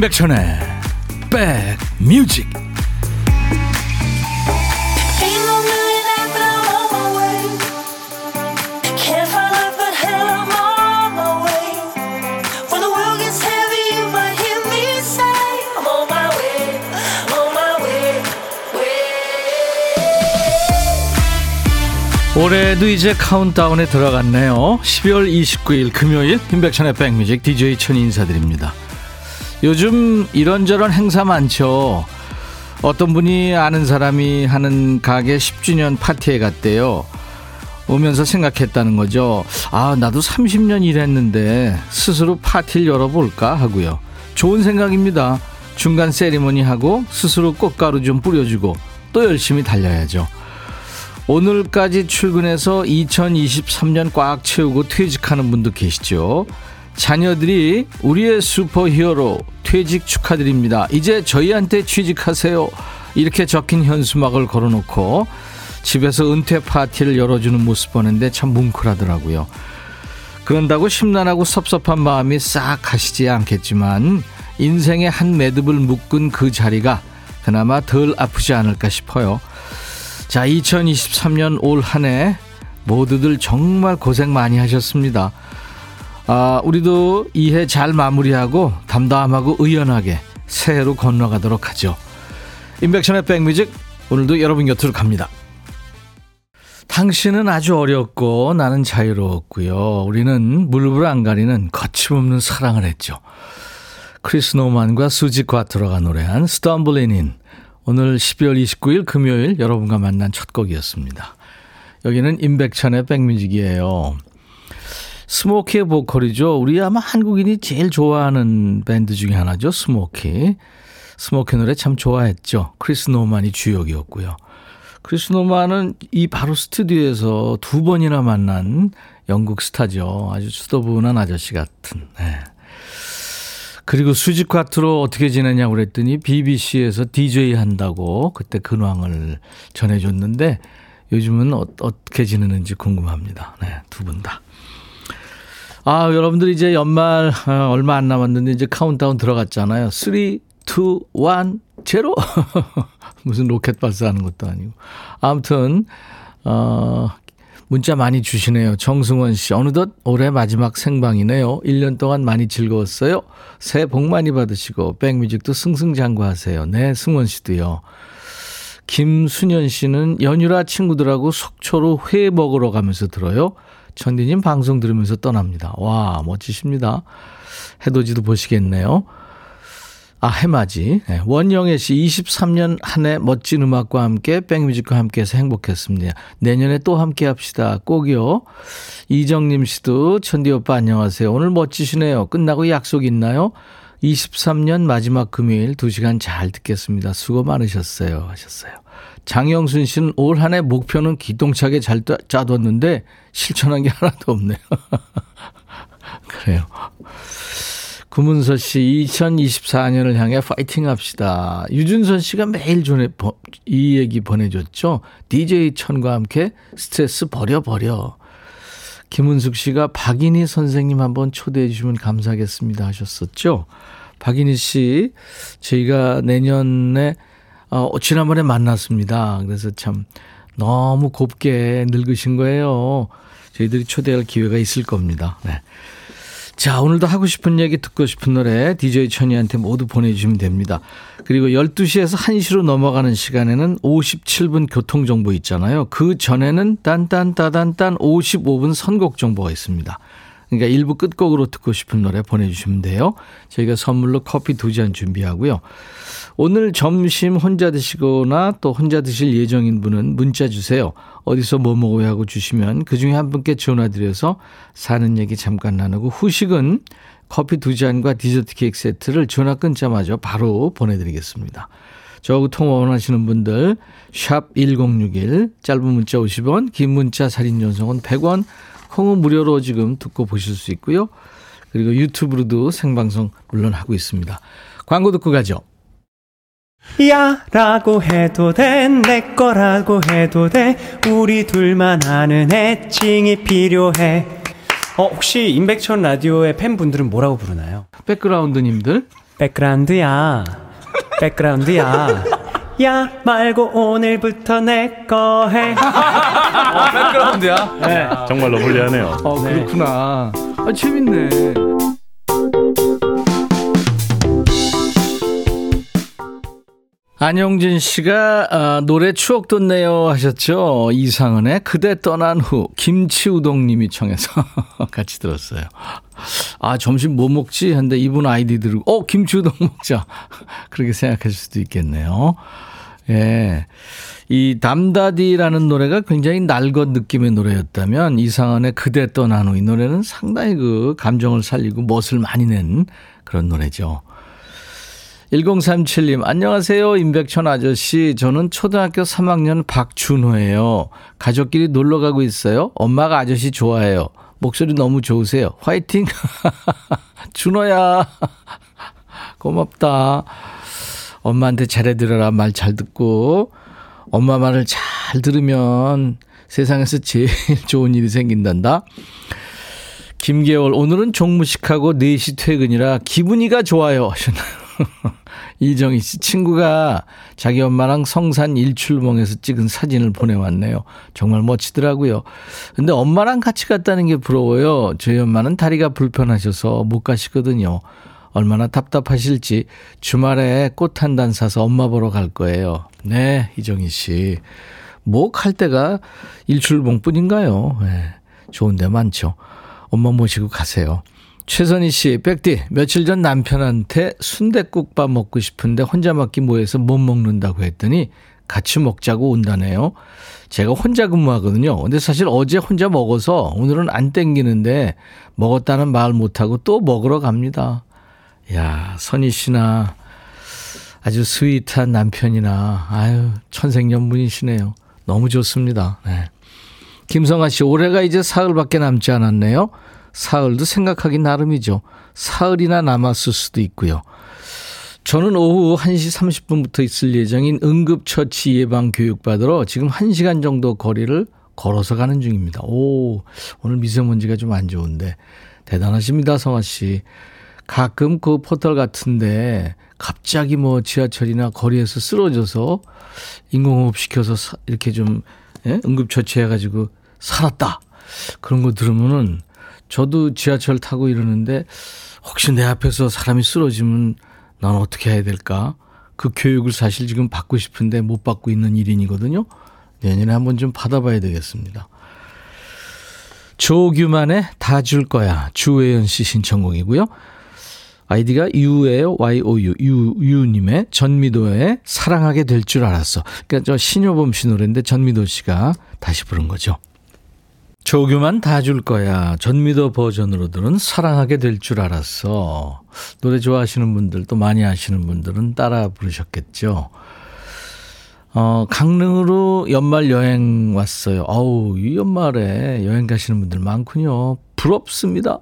임백천의 백뮤직 올해도 이제 카운트다운에 들어갔네요. 12월 29일 금요일 임백천의 백뮤직 DJ 천이 인사드립니다. 요즘 이런저런 행사 많죠. 어떤 분이 아는 사람이 하는 가게 10주년 파티에 갔대요. 오면서 생각했다는 거죠. 아, 나도 30년 일했는데 스스로 파티를 열어볼까 하고요. 좋은 생각입니다. 중간 세리머니 하고 스스로 꽃가루 좀 뿌려주고 또 열심히 달려야죠. 오늘까지 출근해서 2023년 꽉 채우고 퇴직하는 분도 계시죠. 자녀들이 우리의 슈퍼히어로 퇴직 축하드립니다. 이제 저희한테 취직하세요. 이렇게 적힌 현수막을 걸어놓고 집에서 은퇴 파티를 열어주는 모습 보는데 참 뭉클하더라고요. 그런다고 심란하고 섭섭한 마음이 싹 가시지 않겠지만 인생의 한 매듭을 묶은 그 자리가 그나마 덜 아프지 않을까 싶어요. 자, 2023년 올 한 해 모두들 정말 고생 많이 하셨습니다. 아, 우리도 이해 잘 마무리하고 담담하고 의연하게 새해로 건너가도록 하죠. 임백천의 백뮤직 오늘도 여러분 곁으로 갑니다. 당신은 아주 어렵고 나는 자유로웠고요. 우리는 물불 안 가리는 거침없는 사랑을 했죠. 크리스 노만과 수지 과트로가 노래한 Stumblin' In 오늘 12월 29일 금요일 여러분과 만난 첫 곡이었습니다. 여기는 임백천의 백뮤직이에요. 스모키의 보컬이죠. 우리 아마 한국인이 제일 좋아하는 밴드 중에 하나죠. 스모키. 스모키 노래 참 좋아했죠. 크리스 노만이 주역이었고요. 크리스 노만은 이 바로 스튜디오에서 두 번이나 만난 영국 스타죠. 아주 수더분한 아저씨 같은. 네. 그리고 수지 과트로 어떻게 지내냐고 그랬더니 BBC에서 DJ 한다고 그때 근황을 전해줬는데 요즘은 어떻게 지내는지 궁금합니다. 네, 두 분 다. 아, 여러분들 이제 연말 어, 얼마 안 남았는데 이제 카운트다운 들어갔잖아요. 3, 2, 1, 0. 무슨 로켓 발사하는 것도 아니고. 아무튼, 어, 문자 많이 주시네요. 정승원 씨. 어느덧 올해 마지막 생방이네요. 1년 동안 많이 즐거웠어요. 새해 복 많이 받으시고, 백뮤직도 승승장구하세요. 네, 승원 씨도요. 김순현 씨는 연휴라 친구들하고 속초로 회 먹으러 가면서 들어요. 천디님 방송 들으면서 떠납니다. 와, 멋지십니다. 해돋이도 보시겠네요. 아, 해맞이. 네, 원영애 씨 23년 한 해 멋진 음악과 함께 백뮤직과 함께해서 행복했습니다. 내년에 또 함께 합시다. 꼭이요. 이정님 씨도 천디 오빠 안녕하세요. 오늘 멋지시네요. 끝나고 약속 있나요? 23년 마지막 금요일 2시간 잘 듣겠습니다. 수고 많으셨어요. 하셨어요. 장영순 씨는 올 한 해 목표는 기똥차게 잘 짜뒀는데 실천한 게 하나도 없네요. 그래요. 구문서 씨, 2024년을 향해 파이팅 합시다. 유준선 씨가 매일 전에 이 얘기 보내줬죠. DJ 천과 함께 스트레스 버려버려. 김은숙 씨가 박인희 선생님 한번 초대해 주시면 감사하겠습니다 하셨었죠. 박인희 씨, 저희가 내년에, 어, 지난번에 만났습니다. 그래서 참 너무 곱게 늙으신 거예요. 저희들이 초대할 기회가 있을 겁니다. 네. 자, 오늘도 하고 싶은 얘기 듣고 싶은 노래 DJ 천이한테 모두 보내주시면 됩니다. 그리고 12시에서 1시로 넘어가는 시간에는 57분 교통정보 있잖아요. 그 전에는 딴딴따단딴 55분 선곡 정보가 있습니다. 그러니까 일부 끝곡으로 듣고 싶은 노래 보내주시면 돼요. 저희가 선물로 커피 두 잔 준비하고요. 오늘 점심 혼자 드시거나 또 혼자 드실 예정인 분은 문자 주세요. 어디서 뭐 먹어야 하고 주시면 그중에 한 분께 전화드려서 사는 얘기 잠깐 나누고 후식은 커피 두 잔과 디저트 케이크 세트를 전화 끊자마자 바로 보내드리겠습니다. 저하고 통화 원하시는 분들 샵 1061 짧은 문자 50원 긴 문자 살인 연속은 100원 콩은 무료로 지금 듣고 보실 수 있고요. 그리고 유튜브로도 생방송 물론 하고 있습니다. 광고 듣고 가죠. 야 라고 해도 돼 내 거라고 해도 돼 우리 둘만 아는 애칭이 필요해 어 혹시 임백천 라디오의 팬분들은 뭐라고 부르나요? 백그라운드님들 백그라운드야 백그라운드야 야 말고 오늘부터 내 거 해. 아, 백그라운드야? 네. 정말로 불리하네요. 어, 그렇구나. 아, 재밌네. 안영진 씨가 아, 노래 추억 돋네요 하셨죠. 이상은의 그대 떠난 후 김치우동님이 청해서 같이 들었어요. 아 점심 뭐 먹지? 한데 이분 아이디 들고 어 김치우동 먹자 그렇게 생각하실 수도 있겠네요. 예. 이 담다디라는 노래가 굉장히 날것 느낌의 노래였다면 이상한의 그대 떠난 후 이 노래는 상당히 그 감정을 살리고 멋을 많이 낸 그런 노래죠. 1037님, 안녕하세요. 임백천 아저씨. 저는 초등학교 3학년 박준호예요. 가족끼리 놀러 가고 있어요. 엄마가 아저씨 좋아해요. 목소리 너무 좋으세요. 화이팅! 준호야. 고맙다. 엄마한테 잘해드려라. 말 잘 듣고. 엄마 말을 잘 들으면 세상에서 제일 좋은 일이 생긴단다. 김계월, 오늘은 종무식하고 4시 퇴근이라 기분이가 좋아요. 하셨나요? 이정희 씨 친구가 자기 엄마랑 성산 일출봉에서 찍은 사진을 보내왔네요. 정말 멋지더라고요. 근데 엄마랑 같이 갔다는 게 부러워요. 저희 엄마는 다리가 불편하셔서 못 가시거든요. 얼마나 답답하실지 주말에 꽃 한 단 사서 엄마 보러 갈 거예요. 네, 이정희 씨. 뭐갈 때가 일출봉 뿐인가요? 네, 좋은 데 많죠. 엄마 모시고 가세요. 최선희 씨, 백디, 며칠 전 남편한테 순대국밥 먹고 싶은데 혼자 먹기 뭐해서 못 먹는다고 했더니 같이 먹자고 온다네요. 제가 혼자 근무하거든요. 근데 사실 어제 혼자 먹어서 오늘은 안 땡기는데 먹었다는 말 못하고 또 먹으러 갑니다. 야, 선희 씨나 아주 스윗한 남편이나 아유, 천생연분이시네요. 너무 좋습니다. 네. 김성아 씨, 올해가 이제 사흘밖에 남지 않았네요. 사흘도 생각하기 나름이죠. 사흘이나 남았을 수도 있고요. 저는 오후 1시 30분부터 있을 예정인 응급처치 예방 교육 받으러 지금 1시간 정도 거리를 걸어서 가는 중입니다. 오, 오늘 미세먼지가 좀 안 좋은데 대단하십니다, 성아 씨. 가끔 그 포털 같은데 갑자기 뭐 지하철이나 거리에서 쓰러져서 인공호흡 시켜서 이렇게 좀 예? 응급처치해가지고 살았다. 그런 거 들으면은 저도 지하철 타고 이러는데 혹시 내 앞에서 사람이 쓰러지면 난 어떻게 해야 될까? 그 교육을 사실 지금 받고 싶은데 못 받고 있는 일인이거든요. 내년에 한번 좀 받아봐야 되겠습니다. 조규만의 다 줄 거야. 주혜연 씨 신청곡이고요. 아이디가 유예요. YOU. 유, 유님의 전미도의 사랑하게 될 줄 알았어. 그러니까 저 신효범 씨 노래인데 전미도 씨가 다시 부른 거죠. 조규만 다 줄 거야. 전미도 버전으로 들은 사랑하게 될 줄 알았어. 노래 좋아하시는 분들 또 많이 아시는 분들은 따라 부르셨겠죠. 어, 강릉으로 연말 여행 왔어요. 어우, 이 연말에 여행 가시는 분들 많군요. 부럽습니다.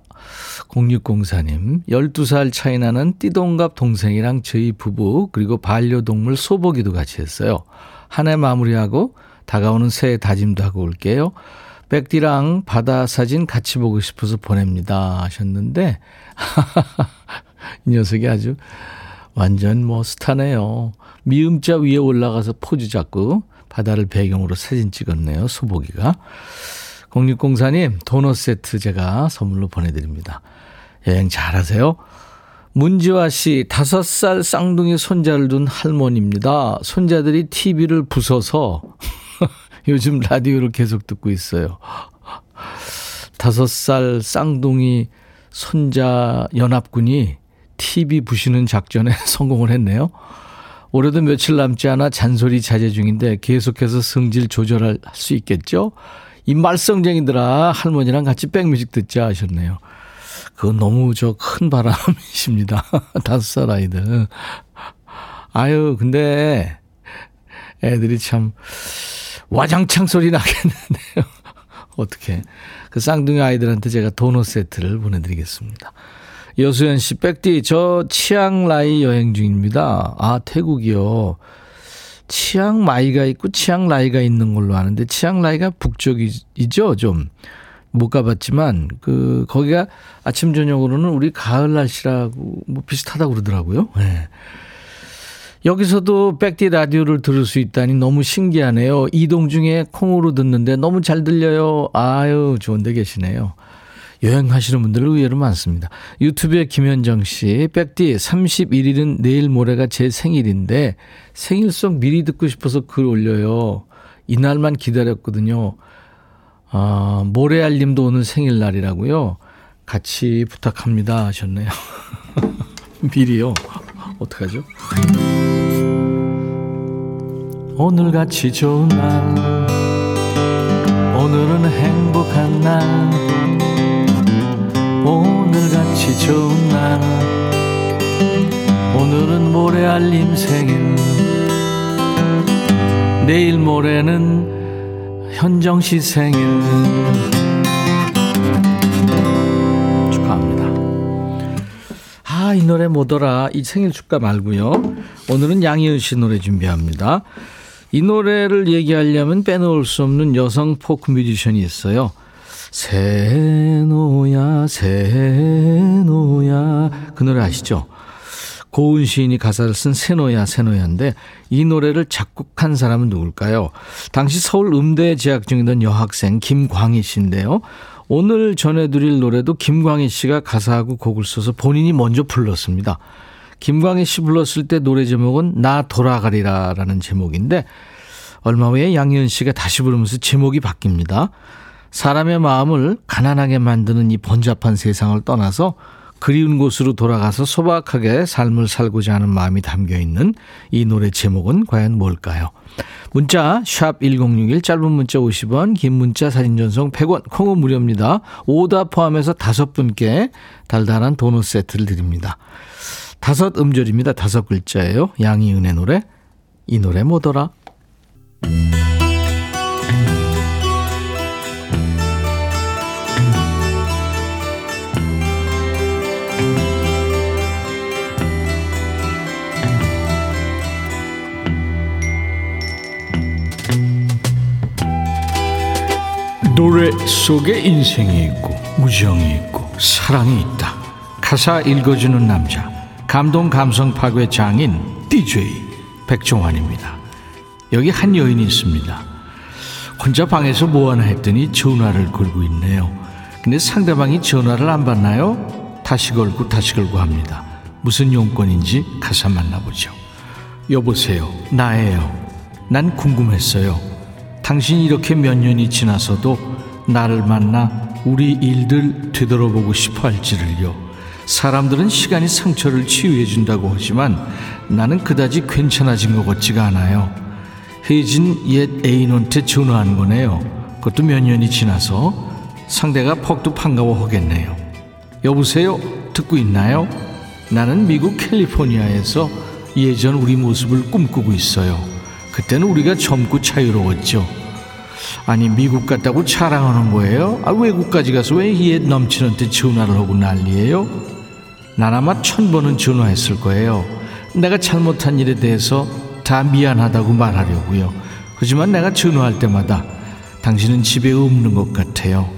0604님, 12살 차이 나는 띠동갑 동생이랑 저희 부부, 그리고 반려동물 소보기도 같이 했어요. 한 해 마무리하고 다가오는 새해 다짐도 하고 올게요. 백디랑 바다 사진 같이 보고 싶어서 보냅니다. 하셨는데, 이 녀석이 아주 완전 뭐 스타네요. 미음자 위에 올라가서 포즈 잡고 바다를 배경으로 사진 찍었네요. 소보기가. 0604님, 도넛 세트 제가 선물로 보내드립니다. 여행 잘 하세요. 문지화 씨, 다섯 살 쌍둥이 손자를 둔 할머니입니다. 손자들이 TV를 부숴서 요즘 라디오를 계속 듣고 있어요. 다섯 살 쌍둥이 손자 연합군이 TV 부시는 작전에 성공을 했네요. 올해도 며칠 남지 않아 잔소리 자제 중인데 계속해서 성질 조절할 수 있겠죠? 이 말썽쟁이들아 할머니랑 같이 백뮤직 듣자 하셨네요. 그건 너무 저 큰 바람이십니다. 다섯 살 아이들. 아유, 근데 애들이 참 와장창 소리 나겠는데요. 어떻게. 그 쌍둥이 아이들한테 제가 도넛 세트를 보내드리겠습니다. 여수연 씨, 백디, 저 치앙라이 여행 중입니다. 아, 태국이요. 치앙마이가 있고 치앙라이가 있는 걸로 아는데 치앙라이가 북쪽이죠, 좀. 못 가봤지만 그 거기가 아침 저녁으로는 우리 가을 날씨라고 뭐 비슷하다고 그러더라고요. 네. 여기서도 백디 라디오를 들을 수 있다니 너무 신기하네요. 이동 중에 콩으로 듣는데 너무 잘 들려요. 아유, 좋은 데 계시네요. 여행하시는 분들 의외로 많습니다. 유튜브에 김현정 씨, 백디 31일은 내일 모레가 제 생일인데 생일송 미리 듣고 싶어서 글 올려요. 이날만 기다렸거든요. 아, 모래알님도 오늘 생일날이라고요. 같이 부탁합니다 하셨네요. 미리요. 어떡하죠? 오늘같이 좋은 날 오늘은 행복한 날 오늘같이 좋은 날. 오늘은 모래알림 생일. 내일 모레는 현정 씨 생일. 축하합니다. 아 이 노래 뭐더라? 이 생일 축가 말고요. 오늘은 양희은 씨 노래 준비합니다. 이 노래를 얘기하려면 빼놓을 수 없는 여성 포크 뮤지션이 있어요. 세노야, 세노야. 그 노래 아시죠? 고은 시인이 가사를 쓴 세노야, 세노야인데 이 노래를 작곡한 사람은 누굴까요? 당시 서울 음대에 재학 중이던 여학생 김광희 씨인데요. 오늘 전해드릴 노래도 김광희 씨가 가사하고 곡을 써서 본인이 먼저 불렀습니다. 김광희 씨 불렀을 때 노래 제목은 나 돌아가리라라는 제목인데 얼마 후에 양희은 씨가 다시 부르면서 제목이 바뀝니다. 사람의 마음을 가난하게 만드는 이 번잡한 세상을 떠나서 그리운 곳으로 돌아가서 소박하게 삶을 살고자 하는 마음이 담겨 있는 이 노래 제목은 과연 뭘까요? 문자 1061, 짧은 문자 50원, 긴 문자 사진 전송 100원, 콩은 무료입니다. 오다 포함해서 다섯 분께 달달한 도넛 세트를 드립니다. 다섯 음절입니다. 다섯 글자예요. 양희은의 노래. 이 노래 뭐더라? 노래 속에 인생이 있고 우정이 있고 사랑이 있다. 가사 읽어주는 남자. 감동 감성 파괴 장인 DJ 백종환입니다. 여기 한 여인이 있습니다. 혼자 방에서 뭐 하나 했더니 전화를 걸고 있네요. 근데 상대방이 전화를 안 받나요? 다시 걸고 다시 걸고 합니다. 무슨 용건인지 가사 만나보죠. 여보세요. 나예요. 난 궁금했어요. 당신이 이렇게 몇 년이 지나서도 나를 만나 우리 일들 되돌아보고 싶어 할지를요. 사람들은 시간이 상처를 치유해 준다고 하지만 나는 그다지 괜찮아진 것 같지가 않아요. 헤어진 옛 애인한테 전화한 거네요. 그것도 몇 년이 지나서 상대가 퍽도 반가워 하겠네요. 여보세요? 듣고 있나요? 나는 미국 캘리포니아에서 예전 우리 모습을 꿈꾸고 있어요. 그때는 우리가 젊고 자유로웠죠. 아니 미국 갔다고 자랑하는 거예요? 아 외국까지 가서 왜옛 남친한테 전화를 하고 난리예요? 난 아마 천 번은 전화했을 거예요. 내가 잘못한 일에 대해서 다 미안하다고 말하려고요. 하지만 내가 전화할 때마다 당신은 집에 없는 것 같아요.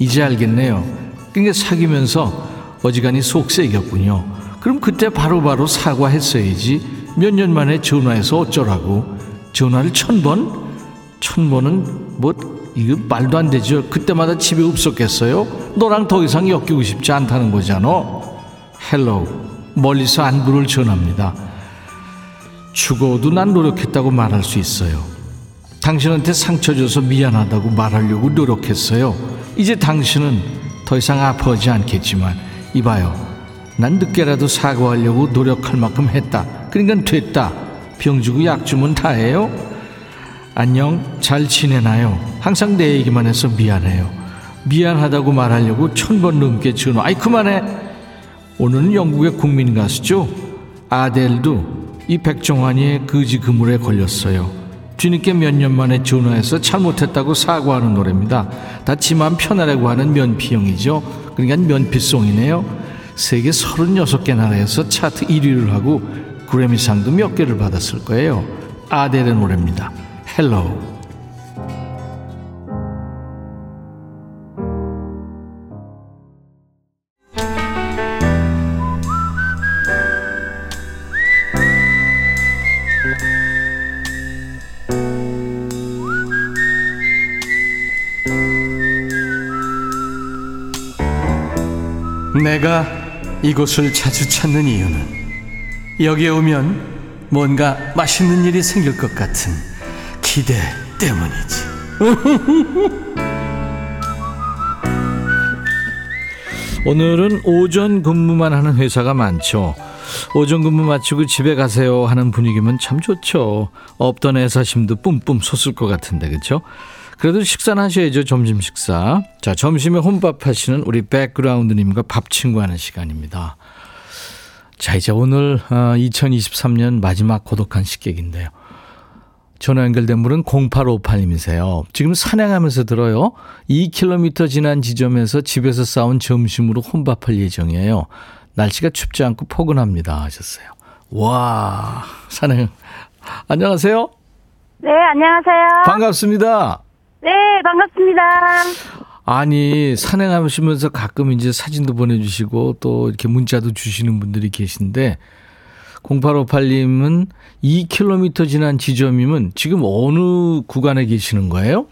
이제 알겠네요. 그러니까 사귀면서 어지간히 속 썩이었군요. 그럼 그때 바로바로 바로 사과했어야지. 몇 년 만에 전화해서 어쩌라고. 전화를 천 번? 천 번은 뭐 이거 말도 안 되죠. 그때마다 집에 없었겠어요? 너랑 더 이상 엮이고 싶지 않다는 거잖아. Hello 멀리서 안부를 전합니다. 죽어도 난 노력했다고 말할 수 있어요. 당신한테 상처 줘서 미안하다고 말하려고 노력했어요. 이제 당신은 더 이상 아파하지 않겠지만 이봐요. 난 늦게라도 사과하려고 노력할 만큼 했다. 그러니까 됐다. 병 주고 약 주면 다해요. 안녕, 잘 지내나요? 항상 내 얘기만 해서 미안해요. 미안하다고 말하려고 천 번 넘게 전화. 아이 그만해. 오늘은 영국의 국민 가수죠. 아델도 이 백종환이의 거지 그물에 걸렸어요. 뒤늦게 몇 년 만에 전화해서 잘못했다고 사과하는 노래입니다. 다 지만 편하라고 하는 면피용이죠. 그러니까 면피 song이네요. 세계 36개 나라에서 차트 1위를 하고 그래미상도 몇 개를 받았을 거예요. 아델의 노래입니다. Hello. 내가 이곳을 자주 찾는 이유는 여기에 오면 뭔가 맛있는 일이 생길 것 같은 기대 때문이지. 오늘은 오전 근무만 하는 회사가 많죠. 오전 근무 마치고 집에 가세요 하는 분위기면 참 좋죠. 없던 애사심도 뿜뿜 솟을 것 같은데 그렇죠? 그래도 식사는 하셔야죠 점심 식사. 자 점심에 혼밥 하시는 우리 백그라운드님과 밥 친구하는 시간입니다. 자 이제 오늘 2023년 어, 마지막 고독한 식객인데요. 전화 연결된 분은 0858님이세요. 지금 산행하면서 들어요. 2km 지난 지점에서 집에서 싸운 점심으로 혼밥할 예정이에요. 날씨가 춥지 않고 포근합니다. 하셨어요. 와, 산행. 안녕하세요. 네, 안녕하세요. 반갑습니다. 네, 반갑습니다. 아니, 산행하시면서 가끔 이제 사진도 보내주시고 또 이렇게 문자도 주시는 분들이 계신데 0858님은 2km 지난 지점이면 지금 어느 구간에 계시는 거예요?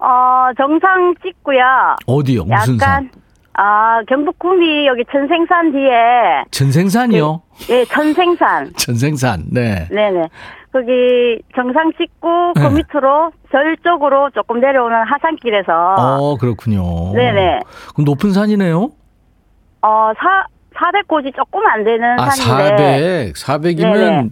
어, 정상 찍고요. 어디요? 무슨 산? 아, 경북 구미 여기 천생산 뒤에. 천생산이요? 네, 네 천생산. 천생산, 네. 네네. 거기 정상 찍고 그 네. 밑으로 절 쪽으로 조금 내려오는 하산길에서. 어, 그렇군요. 네네. 그럼 높은 산이네요? 어, 사, 400고지 조금 안 되는 아, 산인데. 400. 400이면 네네.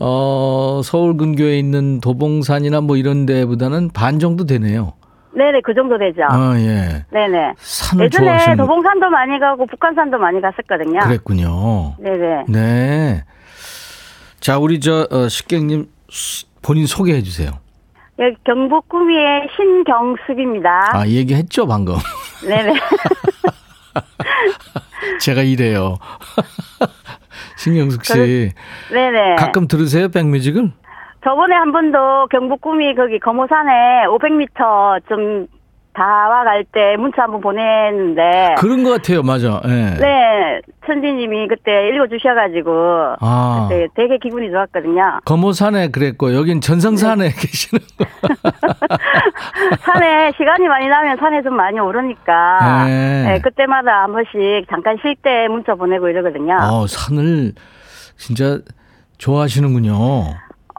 어, 서울 근교에 있는 도봉산이나 뭐 이런 데보다는 반 정도 되네요. 네네, 그 정도 되죠. 아, 예. 네네. 산을 예전에 좋아하시는... 도봉산도 많이 가고 북한산도 많이 갔었거든요. 그랬군요. 네네. 네. 자, 우리 저, 어, 식객님 본인 소개해 주세요. 여기 경북 구미의 신경숙입니다. 아, 얘기했죠, 방금. 네네. 제가 이래요. 신경숙 씨. 네네. 가끔 들으세요, 백뮤직을? 저번에 한 번도 경북 구미 거기 거모산에 500m 좀 다와 갈 때 문자 한번 보냈는데 그런 것 같아요, 맞아. 네, 네 천지님이 그때 읽어주셔가지고 아. 그때 되게 기분이 좋았거든요. 거모산에 그랬고 여긴 전성산에 네. 계시는 산에 시간이 많이 나면 산에 좀 많이 오르니까 네. 네, 그때마다 한 번씩 잠깐 쉴 때 문자 보내고 이러거든요. 어, 산을 진짜 좋아하시는군요.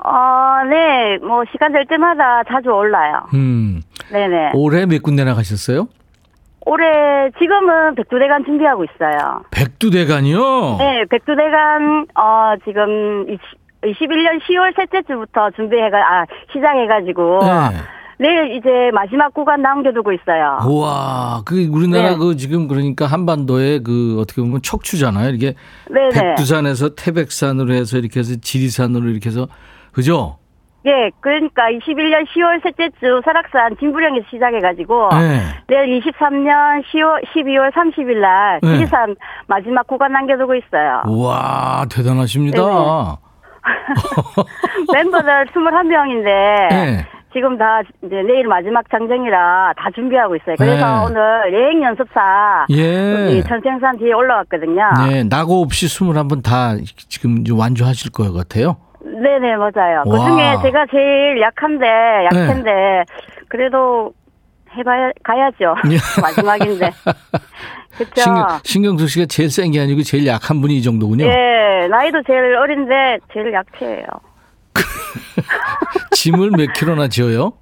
어, 네, 뭐 시간 될 때마다 자주 올라요. 음. 네네. 올해 몇 군데나 가셨어요? 올해 지금은 백두대간 준비하고 있어요. 백두대간이요? 네, 백두대간 어 지금 21년 10월 셋째 주부터 준비해가 아 시작해가지고 네. 내일 이제 마지막 구간 남겨두고 있어요. 우와, 그 우리나라 네. 그 지금 그러니까 한반도의 그 어떻게 보면 척추잖아요. 이게 네네. 백두산에서 태백산으로 해서 이렇게 해서 지리산으로 이렇게 해서 그죠? 예, 그러니까 21년 10월 셋째 주 설악산 진부령에서 시작해가지고 네. 내일 23년 10월 12월 30일 날 네. 지리산 마지막 구간 남겨두고 있어요. 와 대단하십니다. 멤버들 21명인데 네. 지금 다 이제 내일 마지막 장정이라 다 준비하고 있어요. 그래서 네. 오늘 여행 연습사 예. 천생산 뒤에 올라왔거든요. 네, 낙오 없이 21분 다 지금 완주하실 것 같아요. 네네 맞아요. 그 중에 제가 제일 약한데 약한데 네. 그래도 해봐야 가야죠. 예. 마지막인데. 그렇죠. 신경, 신경수 씨가 제일 센 게 아니고 제일 약한 분이 이 정도군요. 예, 나이도 제일 어린데 제일 약해요. 짐을 몇 킬로나 지어요?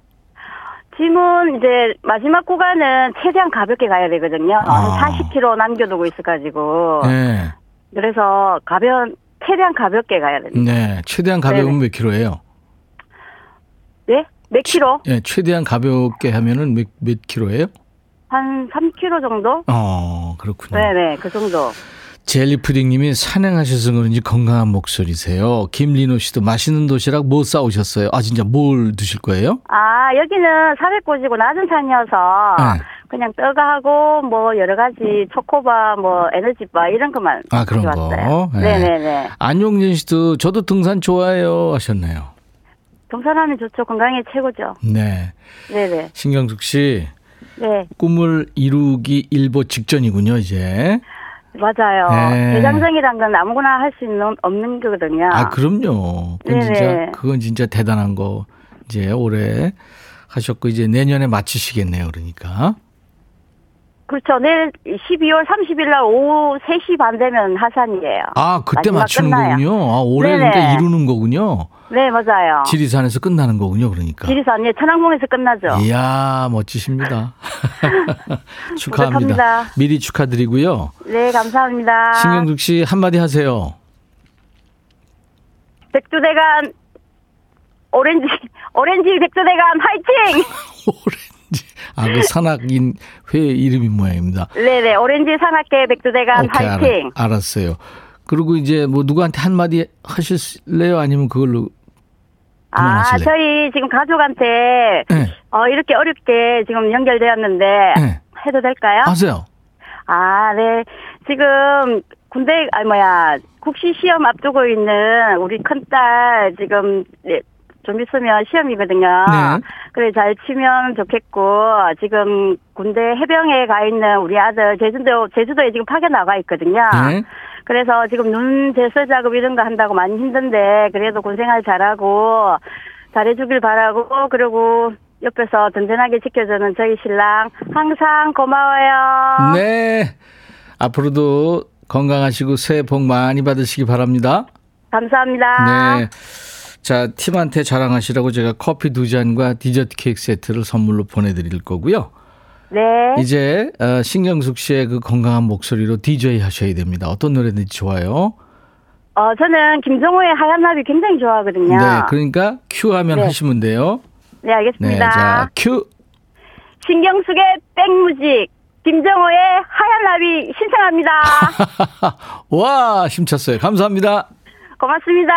짐은 이제 마지막 구간은 최대한 가볍게 가야 되거든요. 아. 40kg 남겨두고 있어가지고. 네. 그래서 가벼운 최대한 가볍게 가야 됩니다. 네, 최대한 가벼우면 네네. 몇 킬로예요? 네? 몇 킬로? 네, 최대한 가볍게 하면은 몇, 몇 킬로예요? 한 3킬로 정도? 어, 그렇군요. 네네, 그 정도. 젤리 푸딩님이 산행하셔서 그런지 건강한 목소리세요. 김리노 씨도 맛있는 도시락 뭐 싸우셨어요? 아 진짜 뭘 드실 거예요? 아 여기는 사백고지고 낮은 산이어서 네. 그냥 떡하고 뭐 여러 가지 초코바 뭐 에너지바 이런 것만 아 그런 거. 네. 네네네. 안용진 씨도 저도 등산 좋아해요 하셨네요. 등산하면 좋죠. 건강에 최고죠. 네. 네네. 신경숙 씨. 네. 꿈을 이루기 일보 직전이군요 이제. 맞아요. 네. 대장정이란 건 아무거나 할 수 있는 없는 거거든요. 아 그럼요. 그건 네네. 진짜 그건 진짜 대단한 거 이제 올해 하셨고 이제 내년에 마치시겠네요. 그러니까. 그렇죠. 내일 12월 30일 날 오후 3시 반 되면 하산이에요. 아, 그때 맞추는 끝나요. 거군요. 아, 올해 네네. 그러니까 이루는 거군요. 네, 맞아요. 지리산에서 끝나는 거군요, 그러니까. 지리산, 예, 천왕봉에서 끝나죠. 이야, 멋지십니다. 축하합니다. 미리 축하드리고요. 네, 감사합니다. 신경숙 씨, 한마디 하세요. 백두대간, 오렌지, 오렌지 백두대간 화이팅! 오렌지. 아, 그 산악인 회 이름이 모양입니다. 네네, 오렌지 산악계 백두대간 오케이, 화이팅! 알아, 알았어요. 그리고 이제 뭐 누구한테 한마디 하실래요? 아니면 그걸로 아, 저희 지금 가족한테 네. 어, 이렇게 어렵게 지금 연결되었는데 네. 해도 될까요? 하세요. 아, 네. 지금 군대 아 뭐야 국시 시험 앞두고 있는 우리 큰딸 지금 네, 좀 있으면 시험이거든요. 네. 그래 잘 치면 좋겠고 지금 군대 해병에 가 있는 우리 아들 제주도 제주도에 지금 파견 나가 있거든요. 네. 그래서 지금 눈 제설 작업 이런 거 한다고 많이 힘든데 그래도 군생활 잘하고 잘해주길 바라고 그리고 옆에서 든든하게 지켜주는 저희 신랑 항상 고마워요. 네. 앞으로도 건강하시고 새해 복 많이 받으시기 바랍니다. 감사합니다. 네. 자, 팀한테 자랑하시라고 제가 커피 두 잔과 디저트 케이크 세트를 선물로 보내드릴 거고요. 네. 이제 어, 신경숙 씨의 그 건강한 목소리로 DJ 하셔야 됩니다. 어떤 노래든지 좋아요. 어, 저는 김정호의 하얀 나비 굉장히 좋아하거든요. 네, 그러니까 큐 하면 네. 하시면 돼요. 네, 알겠습니다. 네, 자, 큐. 신경숙의 백뮤직, 김정호의 하얀 나비 신청합니다. 와, 힘찼어요. 감사합니다. 고맙습니다.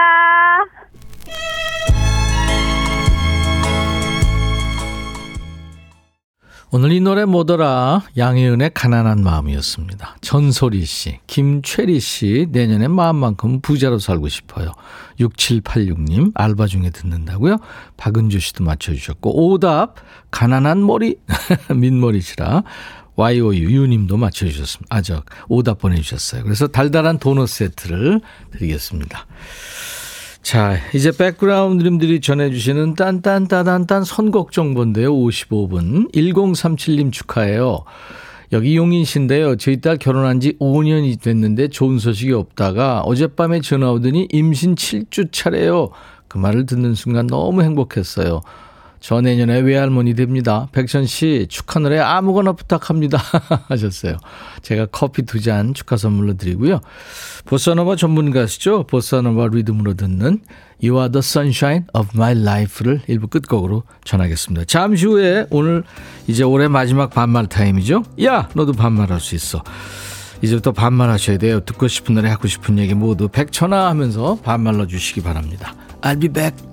오늘 이 노래 뭐더라? 양희은의 가난한 마음이었습니다. 전소리 씨, 김최리 씨, 내년에 마음만큼 부자로 살고 싶어요. 6786님, 알바 중에 듣는다고요? 박은주 씨도 맞춰주셨고, 오답, 가난한 머리, 민머리시라. YOU 유님도 맞춰주셨습니다. 아, 저, 오답 보내주셨어요. 그래서 달달한 도넛 세트를 드리겠습니다. 자, 이제 백그라운드님들이 전해주시는 딴딴따단딴 선곡 정보인데요. 55분. 1037님 축하해요. 여기 용인시인데요. 저희 딸 결혼한 지 5년이 됐는데 좋은 소식이 없다가 어젯밤에 전화 오더니 임신 7주 차래요. 그 말을 듣는 순간 너무 행복했어요. 저 내년에 외할머니 됩니다. 백천 씨 축하 노래 아무거나 부탁합니다. 하셨어요. 제가 커피 두 잔 축하 선물로 드리고요. 보사노바 전문가시죠? 보사노바 리듬으로 듣는 You are the sunshine of my life를 일부 끝곡으로 전하겠습니다. 잠시 후에 오늘 이제 올해 마지막 반말 타임이죠? 야, 너도 반말할 수 있어. 이제부터 반말하셔야 돼요. 듣고 싶은 노래, 하고 싶은 얘기 모두 백천화 하면서 반말로 주시기 바랍니다. I'll be back.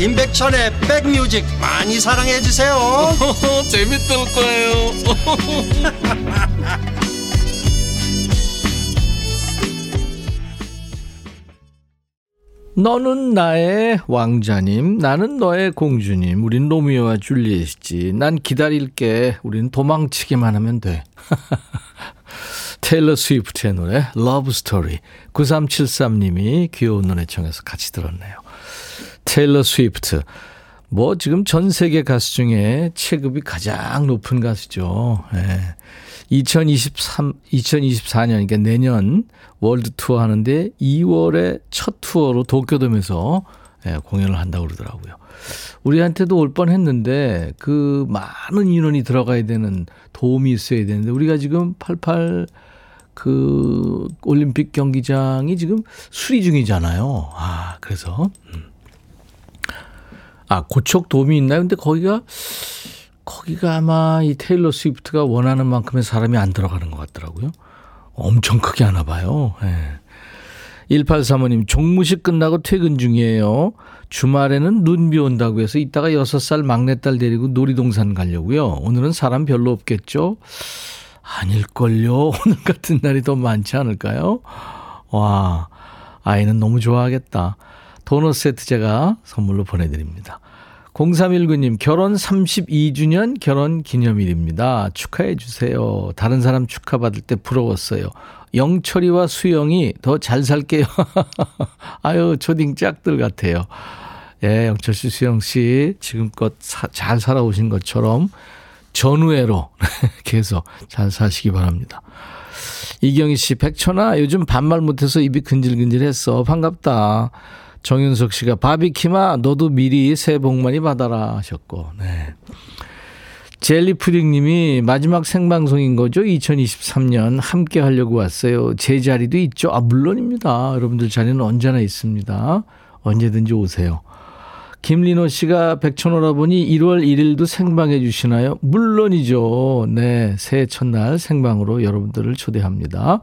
임백천의 백뮤직 많이 사랑해 주세요. 재밌을 거예요. 너는 나의 왕자님, 나는 너의 공주님. 우린 로미오와 줄리엣이지. 난 기다릴게. 우린 도망치기만 하면 돼. 테일러 스위프트의 노래 Love Story 9373님이 귀여운 노래 청해서 같이 들었네요. 테일러 스위프트. 뭐 지금 전 세계 가수 중에 체급이 가장 높은 가수죠. 예. 2023, 2024년, 그러니까 내년 world tour 하는데 2월에 첫 투어로 도쿄돔에서 예, 공연을 한다고 그러더라고요. 우리한테도 올 뻔 했는데 그 많은 인원이 들어가야 되는 돔이 있어야 되는데 우리가 지금 88 그 올림픽 경기장이 지금 수리 중이잖아요. 아, 그래서 음. 아, 고척 돔이 있나요? 근데 거기가, 거기가 아마 이 테일러 스위프트가 원하는 만큼의 사람이 안 들어가는 것 같더라고요. 엄청 크게 하나 봐요. 예. 1835님, 종무식 끝나고 퇴근 중이에요. 주말에는 눈비 온다고 해서 이따가 6살 막내딸 데리고 놀이동산 가려고요. 오늘은 사람 별로 없겠죠? 아닐걸요. 오늘 같은 날이 더 많지 않을까요? 와, 아이는 너무 좋아하겠다. 도넛 세트 제가 선물로 보내드립니다. 0319님, 결혼 32주년 결혼 기념일입니다. 축하해 주세요. 다른 사람 축하받을 때 부러웠어요. 영철이와 수영이 더 잘 살게요. 아유, 초딩 짝들 같아요. 예, 영철 씨, 수영 씨, 지금껏 사, 잘 살아오신 것처럼 전우회로 계속 잘 사시기 바랍니다. 이경희 씨, 백천아, 요즘 반말 못해서 입이 근질근질했어. 반갑다. 정윤석 씨가 바비키마 너도 미리 새해 복 많이 받아라 하셨고 네. 젤리푸딩님이 마지막 생방송인 거죠? 2023년 함께 하려고 왔어요. 제 자리도 있죠? 아 물론입니다. 여러분들 자리는 언제나 있습니다. 언제든지 오세요. 김리노 씨가 백천오라보니 1월 1일도 생방해 주시나요? 물론이죠. 네, 새해 첫날 생방으로 여러분들을 초대합니다.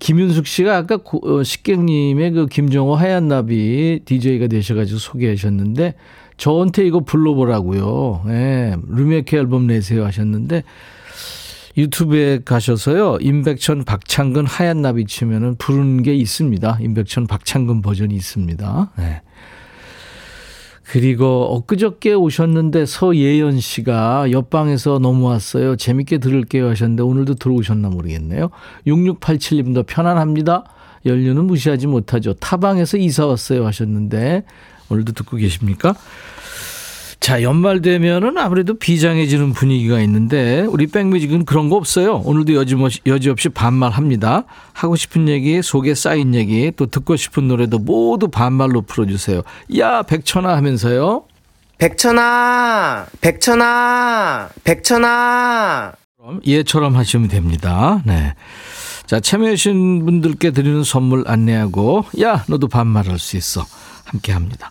김윤숙 씨가 아까 어, 식객님의 그 김정호 하얀 나비 DJ가 되셔가지고 소개하셨는데 저한테 이거 불러보라고요. 예, 루메케 앨범 내세요 하셨는데 유튜브에 가셔서요. 임백천 박창근 하얀 나비 치면은 부르는 게 있습니다. 임백천 박창근 버전이 있습니다. 예. 그리고 엊그저께 오셨는데 서예연 씨가 옆방에서 넘어왔어요. 재밌게 들을게요 하셨는데 오늘도 들어오셨나 모르겠네요. 6687님도 편안합니다. 연륜은 무시하지 못하죠. 타방에서 이사 왔어요 하셨는데 오늘도 듣고 계십니까? 자, 연말 되면은 아무래도 비장해지는 분위기가 있는데 우리 백뮤직은 그런 거 없어요. 오늘도 여지없이, 여지없이 반말합니다. 하고 싶은 얘기, 속에 쌓인 얘기, 또 듣고 싶은 노래도 모두 반말로 풀어주세요. 야, 백천아 하면서요. 백천아, 백천아, 백천아. 그럼 예처럼 하시면 됩니다. 네. 자, 참여하신 분들께 드리는 선물 안내하고, 야, 너도 반말할 수 있어. 함께 합니다.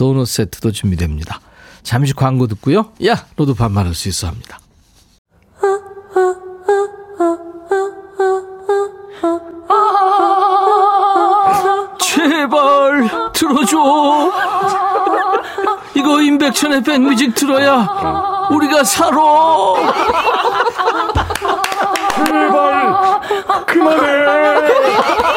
도넛 세트도 준비됩니다. 잠시 광고 듣고요. 야, 너도 반말할 수 있어 합니다. 제발 들어줘. 이거 임백천의 백뮤직 들어야 우리가 살아. 제발 그만해.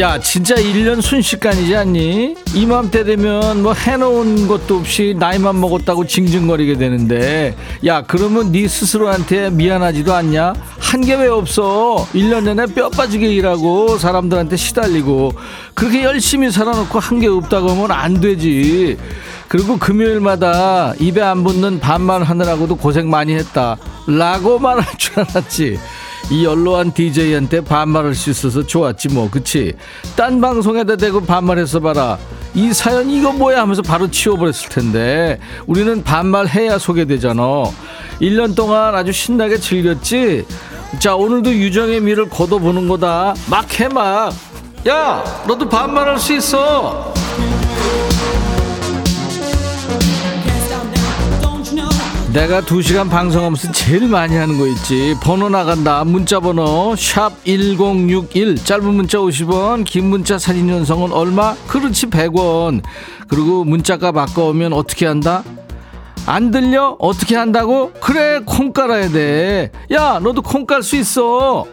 야 진짜 1년 순식간이지 않니? 이맘때 되면 뭐 해놓은 것도 없이 나이만 먹었다고 징징거리게 되는데. 야 그러면 네 스스로한테 미안하지도 않냐? 한 게 왜 없어? 1년 내내 뼈 빠지게 일하고 사람들한테 시달리고. 그렇게 열심히 살아놓고 한 게 없다고 하면 안 되지. 그리고 금요일마다 입에 안 붙는 반말 하느라고도 고생 많이 했다. 라고 말할 줄 알았지 이 연로한 DJ한테 반말할 수 있어서 좋았지 뭐 그치? 딴 방송에다 대고 반말해서 봐라. 이 사연 이거 뭐야 하면서 바로 치워버렸을 텐데. 우리는 반말해야 소개되잖아. 1년 동안 아주 신나게 즐겼지? 자 오늘도 유정의 미를 걷어보는 거다. 막 해 막. 야 너도 반말할 수 있어 내가 두시간 방송하면서 제일 많이 하는 거 있지 번호 나간다 문자번호 샵 1061 짧은 문자 50원 긴 문자 사진 연성은 얼마? 그렇지 100원 그리고 문자가 바꿔오면 어떻게 한다? 안 들려? 어떻게 한다고? 그래 콩 깔아야 돼야 너도 콩 깔 수 있어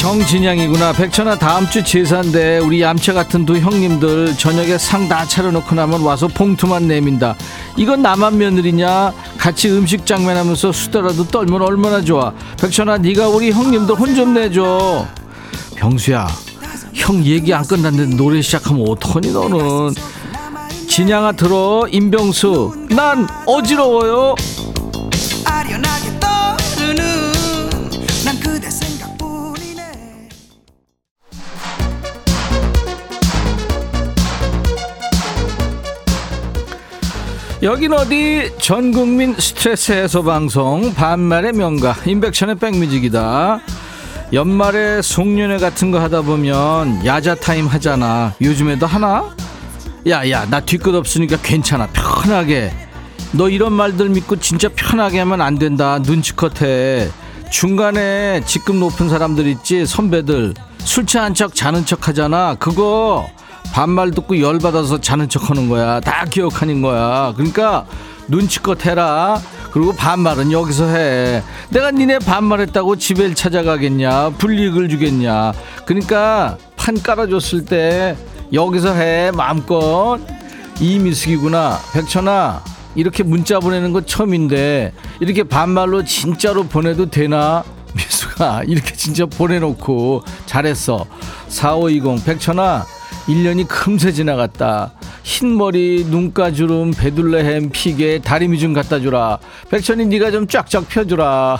정진양이구나. 백천아 다음 주 제사인데 우리 얌체 같은 두 형님들 저녁에 상 다 차려놓고 나면 와서 봉투만 내민다. 이건 나만 며느리냐? 같이 음식 장면하면서 수다라도 떨면 얼마나 좋아. 백천아 네가 우리 형님들 혼 좀 내줘. 병수야 형 얘기 안 끝났는데 노래 시작하면 어떡하니 너는? 진양아 들어 임병수. 난 어지러워요 여긴 어디 전국민 스트레스 해소 방송 반말의 명가 임백천의 백뮤직이다 연말에 송년회 같은 거 하다 보면 야자 타임 하잖아. 요즘에도 하나? 야야 나 뒤끝 없으니까 괜찮아 편하게. 너 이런 말들 믿고 진짜 편하게 하면 안 된다. 눈치껏 해. 중간에 직급 높은 사람들 있지 선배들 술 취한 척 자는 척 하잖아. 그거 반말 듣고 열받아서 자는 척 하는 거야. 다 기억하는 거야. 그러니까 눈치껏 해라. 그리고 반말은 여기서 해. 내가 니네 반말했다고 집에 찾아가겠냐? 불이익을 주겠냐? 그러니까 판 깔아줬을 때 여기서 해 마음껏. 이미숙이구나. 백천아 이렇게 문자 보내는 거 처음인데 이렇게 반말로 진짜로 보내도 되나? 미숙아 이렇게 진짜 보내놓고 잘했어. 4520 백천아 1년이 금세 지나갔다. 흰머리, 눈가주름, 베둘레헴, 피게, 다리미 좀 갖다 주라. 백천이 네가 좀 쫙쫙 펴주라.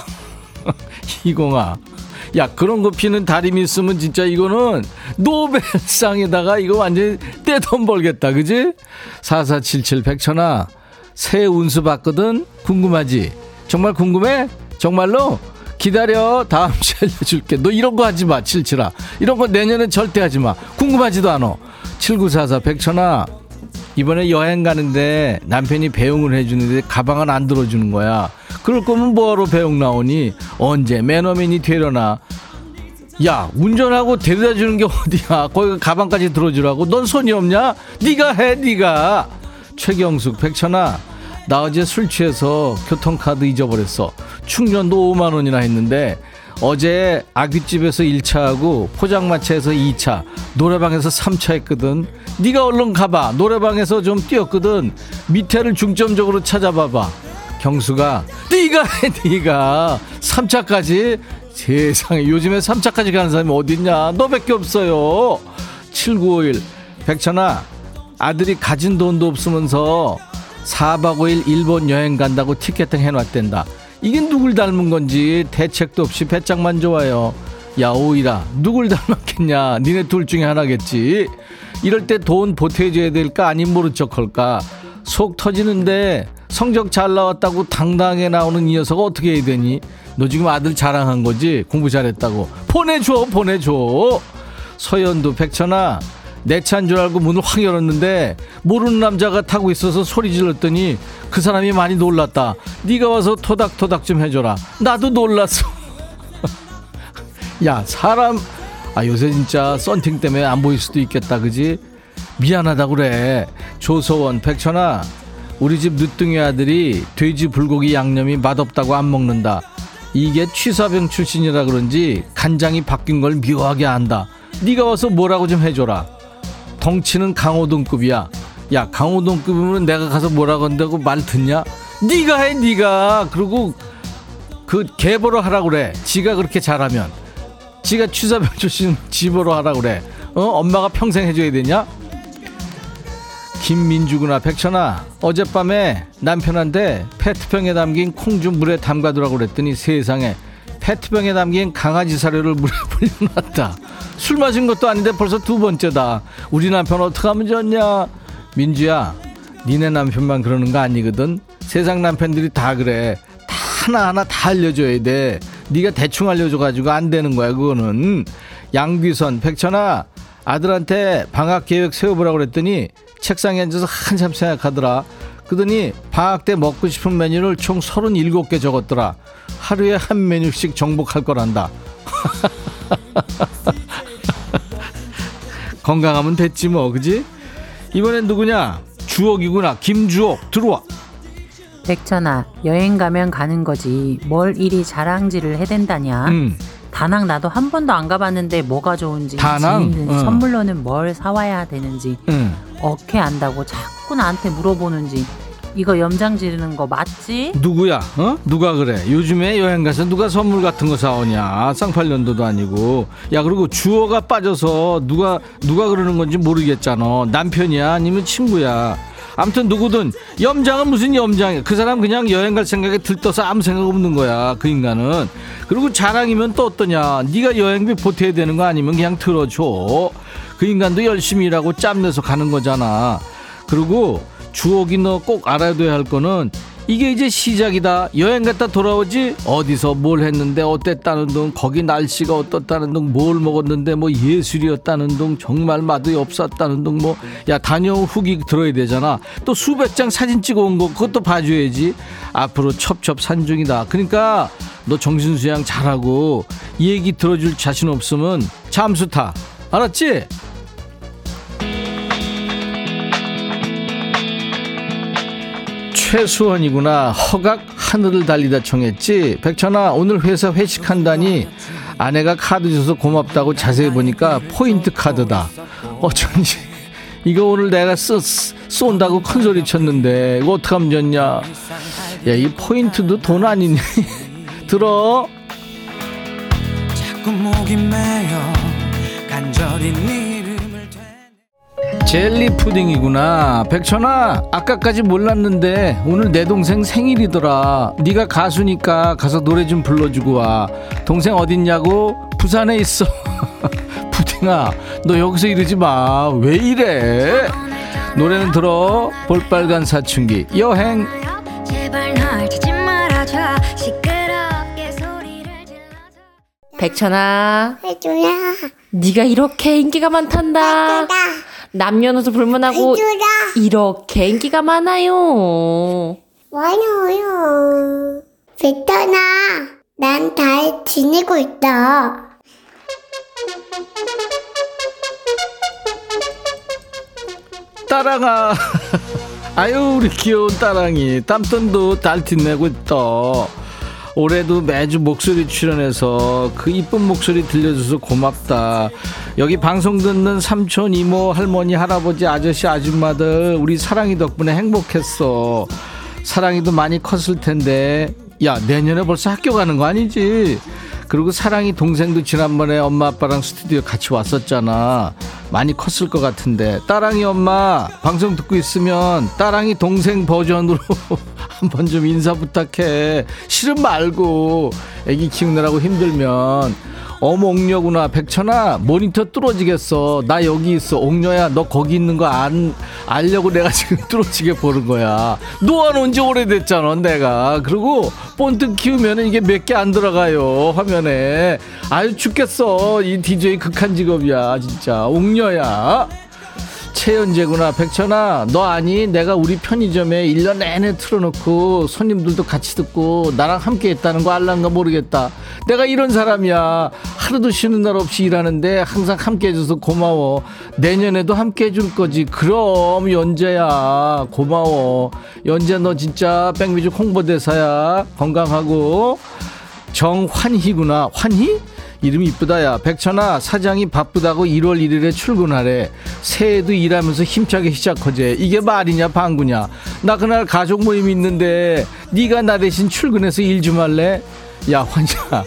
이공아. 야 그런 거 피는 다리미 있으면 진짜 이거는 노벨상에다가 이거 완전 떼돈 벌겠다 그지? 4477 백천아 새 운수 받거든 궁금하지? 정말 궁금해? 정말로? 기다려 다음 주에 알려줄게 너 이런 거 하지 마 칠칠아 이런 거 내년엔 절대 하지 마 궁금하지도 않아 7944 백천아 이번에 여행 가는데 남편이 배웅을 해주는데 가방은 안 들어주는 거야. 그럴 거면 뭐하러 배웅 나오니? 언제 매너맨이 되려나? 야 운전하고 데려다 주는 게 어디야? 거기 가방까지 들어주라고? 넌 손이 없냐? 네가 해, 네가. 최경숙, 백천아, 나 어제 술 취해서 교통카드 잊어버렸어. 충전도 5만 원이나 했는데 어제 아귀집에서 1차하고 포장마차에서 2차 노래방에서 3차 했거든. 네가 얼른 가봐. 노래방에서 좀 뛰었거든. 밑에를 중점적으로 찾아봐봐. 경수가 네가 해 네가. 3차까지? 세상에 요즘에 3차까지 가는 사람이 어딨냐? 너밖에 없어요. 7951 백천아 아들이 가진 돈도 없으면서 4박 5일 일본 여행 간다고 티켓팅 해놨댄다. 이게 누굴 닮은 건지 대책도 없이 배짱만 좋아요. 야 오이라. 누굴 닮았겠냐? 니네 둘 중에 하나겠지. 이럴 때 돈 보태줘야 될까? 아님 모른 척 할까? 속 터지는데 성적 잘 나왔다고 당당하게 나오는 이 녀석 어떻게 해야 되니? 너 지금 아들 자랑한 거지? 공부 잘했다고. 보내줘 보내줘. 서연도 백천아 내 차인 줄 알고 문을 확 열었는데 모르는 남자가 타고 있어서 소리 질렀더니 그 사람이 많이 놀랐다. 네가 와서 토닥토닥 좀 해줘라. 나도 놀랐어. 야 사람 아 요새 진짜 썬팅 때문에 안 보일 수도 있겠다 그지? 미안하다 그래. 조서원 백천아 우리 집 늦둥이 아들이 돼지 불고기 양념이 맛없다고 안 먹는다. 이게 취사병 출신이라 그런지 간장이 바뀐 걸 묘하게 안다. 네가 와서 뭐라고 좀 해줘라. 덩치는 강호동급이야. 야 강호동급이면 내가 가서 뭐라고 한다고 말 듣냐? 네가 해 네가. 그리고 그 개보러 하라 그래. 지가 그렇게 잘하면. 지가 취사병 출신 집으로 하라 그래. 어 엄마가 평생 해줘야 되냐? 김민주구나 백천아 어젯밤에 남편한테 페트병에 담긴 콩 좀 물에 담가두라고 그랬더니 세상에 페트병에 담긴 강아지 사료를 물에 불려놨다 술 마신 것도 아닌데 벌써 두 번째다. 우리 남편 어떡하면 좋냐? 민주야, 니네 남편만 그러는 거 아니거든. 세상 남편들이 다 그래. 다 하나하나 다 알려줘야 돼. 네가 대충 알려줘가지고 안 되는 거야, 그거는. 양귀선, 백천아, 아들한테 방학 계획 세워보라고 그랬더니 책상에 앉아서 한참 생각하더라. 그러더니 방학 때 먹고 싶은 메뉴를 총 37개 적었더라. 하루에 한 메뉴씩 정복할 거란다. 건강하면 됐지 뭐, 그지? 이번엔 누구냐? 주옥이구나. 김주옥 들어와. 백천아 여행 가면 가는 거지 뭘 이리 자랑질을 해댄다냐 음. 다낭 나도 한 번도 안 가봤는데 뭐가 좋은지 다낭? 재밌는지 어. 선물로는 뭘 사와야 되는지 응. 어떻게 안다고 자꾸 나한테 물어보는지 이거 염장 지르는 거 맞지? 누구야? 어? 누가 그래? 요즘에 여행 가서 누가 선물 같은 거 사오냐? 쌍팔년도도 아니고. 야 그리고 주어가 빠져서 누가 누가 그러는 건지 모르겠잖아. 남편이야 아니면 친구야. 아무튼 누구든 염장은 무슨 염장이야. 그 사람 그냥 여행 갈 생각에 들떠서 아무 생각 없는 거야. 그 인간은. 그리고 자랑이면 또 어떠냐? 네가 여행비 보태야 되는 거 아니면 그냥 들어줘. 그 인간도 열심히 일하고 짬내서 가는 거잖아. 그리고 주옥이 너 꼭 알아둬야 할 거는 이게 이제 시작이다. 여행 갔다 돌아오지 어디서 뭘 했는데 어땠다는 둥 거기 날씨가 어떻다는 둥 뭘 먹었는데 뭐 예술이었다는 둥 정말 맛이 없었다는 둥 뭐 야 다녀온 후기 들어야 되잖아. 또 수백 장 사진 찍어 온 거 그것도 봐줘야지. 앞으로 첩첩산중이다. 그러니까 너 정신 수양 잘하고 이 얘기 들어줄 자신 없으면 잠수 타. 알았지? 최수원이구나. 허각 하늘을 달리다 청했지. 백천아 오늘 회사 회식한다니 아내가 카드 줘서 고맙다고 자세히 보니까 포인트 카드다. 어쩐지 이거 오늘 내가 쓰, 쏜다고 큰 소리 쳤는데 이거 어떡하면 좋냐. 야 이 포인트도 돈 아니니. 들어. 자꾸 목이 메여 간절히 젤리 푸딩이구나. 백천아, 아까까지 몰랐는데 오늘 내 동생 생일이더라. 네가 가수니까 가서 노래 좀 불러주고 와. 동생 어딨냐고? 부산에 있어. 푸딩아, 너 여기서 이러지 마. 왜 이래? 노래는 들어. 볼빨간 사춘기 여행. 백천아, 해줘라 네가 이렇게 인기가 많단다. 남녀노소 불문하고 해줘라 이렇게 인기가 많아요. 많아요 베터나 난 잘 지내고 있다 따랑아. 아유, 우리 귀여운 따랑이. 땀돈도 달티내고 있다. 올해도 매주 목소리 출연해서 그 이쁜 목소리 들려줘서 고맙다. 여기 방송 듣는 삼촌, 이모, 할머니, 할아버지, 아저씨, 아줌마들, 우리 사랑이 덕분에 행복했어. 사랑이도 많이 컸을 텐데. 야, 내년에 벌써 학교 가는 거 아니지? 그리고 사랑이 동생도 지난번에 엄마 아빠랑 스튜디오 같이 왔었잖아. 많이 컸을 것 같은데. 따랑이 엄마 방송 듣고 있으면 따랑이 동생 버전으로 한번 좀 인사 부탁해. 싫음 말고 애기 키우느라고 힘들면. 어머 옥녀구나. 백천아 모니터 뚫어지겠어. 나 여기 있어. 옥녀야 너 거기 있는 거 안 알려고 내가 지금 뚫어지게 보는 거야. 노안 온지 오래됐잖아 내가. 그리고 폰트 키우면 이게 몇 개 안 들어가요 화면에. 아유 죽겠어. 이 DJ 극한 직업이야 진짜. 옥녀야 최연재구나. 백천아 너 아니 내가 우리 편의점에 1년 내내 틀어놓고 손님들도 같이 듣고 나랑 함께 했다는 거 알란가 모르겠다. 내가 이런 사람이야. 하루도 쉬는 날 없이 일하는데 항상 함께 해줘서 고마워. 내년에도 함께 해줄 거지. 그럼 연재야 고마워. 연재 너 진짜 백미주 홍보대사야. 건강하고. 정환희구나. 환희? 이름이 이쁘다 야. 백천아 사장이 바쁘다고 1월 1일에 출근하래. 새해도 일하면서 힘차게 시작하재. 이게 말이냐 방구냐? 나 그날 가족 모임 있는데 네가 나 대신 출근해서 일 좀 할래? 야 환자.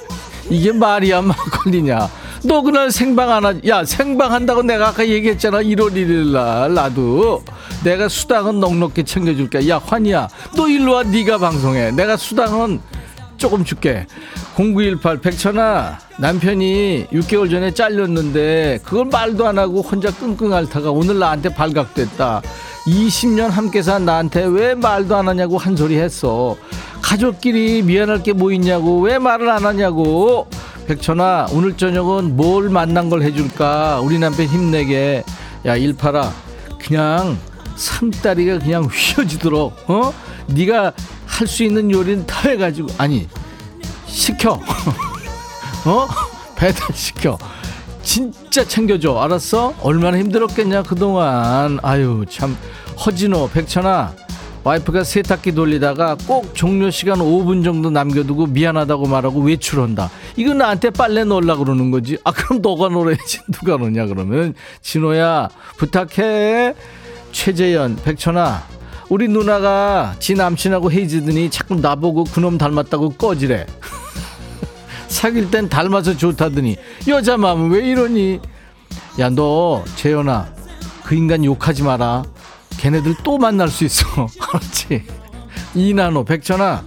이게 말이야 막걸리냐? 너 그날 생방 안 하지 야 생방 한다고 내가 아까 얘기했잖아 1월 1일 날 나도. 내가 수당은 넉넉히 챙겨줄게. 야 환이야 너 일로 와 네가 방송해. 내가 수당은 조금 줄게. 0918 백천아 남편이 6개월 전에 잘렸는데 그걸 말도 안 하고 혼자 끙끙 앓다가 오늘 나한테 발각됐다. 20년 함께 산 나한테 왜 말도 안 하냐고 한 소리 했어. 가족끼리 미안할 게 뭐 있냐고 왜 말을 안 하냐고. 백천아 오늘 저녁은 뭘 만난 걸 해줄까? 우리 남편 힘내게. 야 일파라 그냥 상다리가 그냥 휘어지도록 어? 네가 할 수 있는 요리는 다 해가지고 아니 시켜. 어? 배달 시켜. 진짜 챙겨줘. 알았어? 얼마나 힘들었겠냐 그동안. 아유 참. 허진호 백천아. 와이프가 세탁기 돌리다가 꼭 종료 시간 5분 정도 남겨두고 미안하다고 말하고 외출한다. 이거 나한테 빨래 넣으려 그러는 거지. 아 그럼 너가 놀아야지. 누가 노냐 그러면. 진호야 부탁해. 최재현 백천아 우리 누나가 지 남친하고 헤어지더니 자꾸 나보고 그놈 닮았다고 꺼지래. 사귈 땐 닮아서 좋다더니 여자 마음은 왜 이러니? 야 너 재현아 그 인간 욕하지 마라. 걔네들 또 만날 수 있어. 알았지? 이나노, 백천아,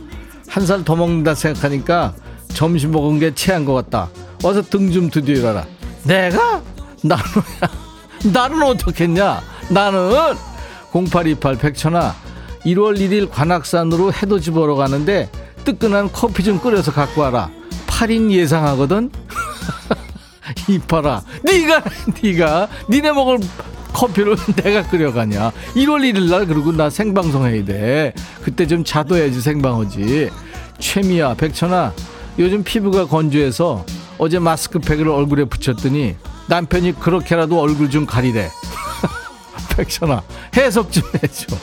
한 살 더 먹는다 생각하니까 점심 먹은 게 체한 것 같다. 와서 등 좀 두드려라. 내가? 나는, 나는 어떻겠냐? 나는 0828 백천아, 1월 1일 관악산으로 해돋이 보러 가는데 뜨끈한 커피 좀 끓여서 갖고 와라. 8인 예상하거든? 이봐라. 네가, 네가, 니네 먹을 커피를 내가 끓여가냐 1월 1일 날 그리고 나 생방송 해야 돼 그때 좀 자둬야지 생방어지 최미야 백천아 요즘 피부가 건조해서 어제 마스크팩을 얼굴에 붙였더니 남편이 그렇게라도 얼굴 좀 가리래 백천아 해석 좀 해줘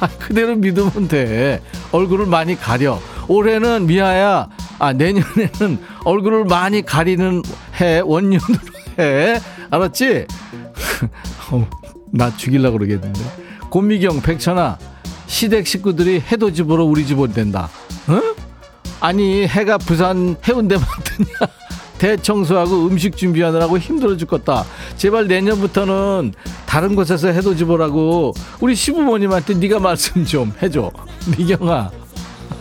아, 그대로 믿으면 돼 얼굴을 많이 가려 올해는 미아야 아 내년에는 얼굴을 많이 가리는 해 원년으로 해 알았지? 어, 나 죽일라 그러겠는데. 고미경, 백천아, 시댁 식구들이 해도 집으로 우리 집 온댄다. 어? 아니, 해가 부산 해운대 만드냐? 대청소하고 음식 준비하느라고 힘들어 죽겠다. 제발 내년부터는 다른 곳에서 해도 집으라고 우리 시부모님한테 네가 말씀 좀 해줘. 미경아.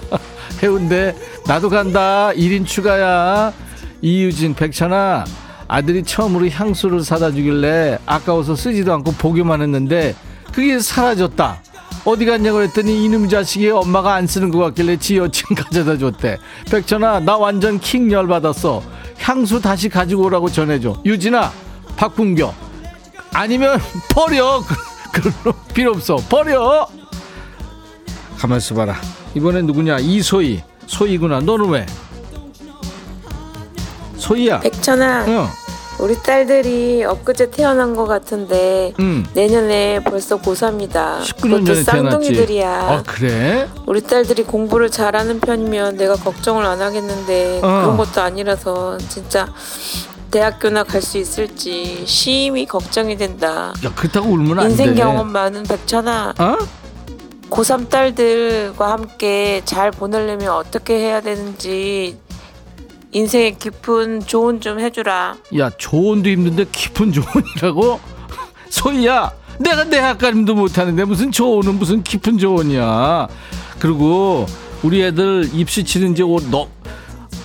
해운대 나도 간다. 1인 추가야. 이유진, 백천아. 아들이 처음으로 향수를 사다 주길래 아까워서 쓰지도 않고 보기만 했는데 그게 사라졌다. 어디 갔냐고 했더니 이놈 자식이 엄마가 안 쓰는 것 같길래 지 여친 가져다 줬대. 백천아 나 완전 킹 열받았어. 향수 다시 가지고 오라고 전해줘. 유진아 박bun교 아니면 버려. 그런 필요 없어. 버려. 가만 있어 봐라. 이번엔 누구냐 이소희. 소희구나. 너는 왜? 소희야. 백천아. 어. 우리 딸들이 엊그제 태어난 것 같은데 응. 내년에 벌써 고3이다. 19년 전에. 쌍둥이들이야. 아 그래? 우리 딸들이 공부를 잘하는 편이면 내가 걱정을 안 하겠는데 어. 그런 것도 아니라서 진짜 대학교나 갈 수 있을지 심히 걱정이 된다. 야 그렇다고 울면 안 돼. 인생 경험 많은 백천아. 어? 고3 딸들과 함께 잘 보내려면 어떻게 해야 되는지 인생의 깊은 조언 좀 해주라. 야 조언도 힘든데 깊은 조언이라고? 소희야 내가 대학 가림도 못하는데 무슨 조언은 무슨 깊은 조언이야? 그리고 우리 애들 입시 치른 지너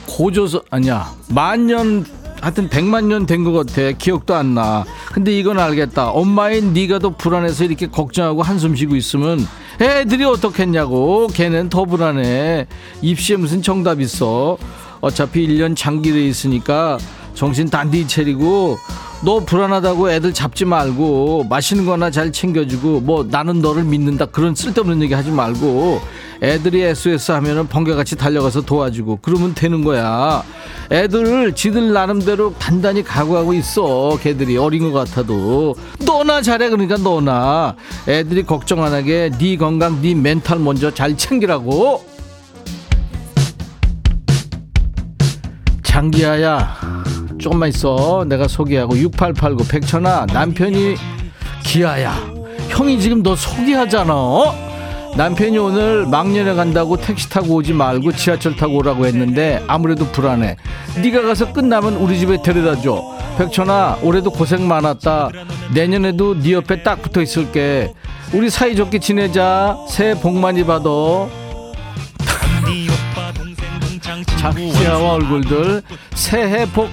고조서 아니야 만년 하여튼 백만 년 된 것 같아. 기억도 안 나. 근데 이건 알겠다. 엄마인 네가 더 불안해서 이렇게 걱정하고 한숨 쉬고 있으면 애들이 어떻겠냐고. 걔는 더 불안해. 입시에 무슨 정답 있어 어차피 1년 장기돼 있으니까 정신 단디 차리고 너 불안하다고 애들 잡지 말고 맛있는 거나 잘 챙겨주고 뭐 나는 너를 믿는다 그런 쓸데없는 얘기 하지 말고 애들이 SOS 하면은 번개같이 달려가서 도와주고 그러면 되는 거야. 애들 지들 나름대로 단단히 각오하고 있어 걔들이. 어린 것 같아도. 너나 잘해 그러니까 너나. 애들이 걱정 안 하게 네 건강 네 멘탈 먼저 잘 챙기라고 장기하야 조금만 있어. 내가 소개하고 6889 백천아 남편이 기아야. 형이 지금 너 소개하잖아 어? 남편이 오늘 막년에 간다고 택시 타고 오지 말고 지하철 타고 오라고 했는데 아무래도 불안해. 네가 가서 끝나면 우리 집에 데려다줘. 백천아 올해도 고생 많았다. 내년에도 네 옆에 딱 붙어 있을게. 우리 사이좋게 지내자. 새해 복 많이 받아 장기하와 얼굴들 새해 복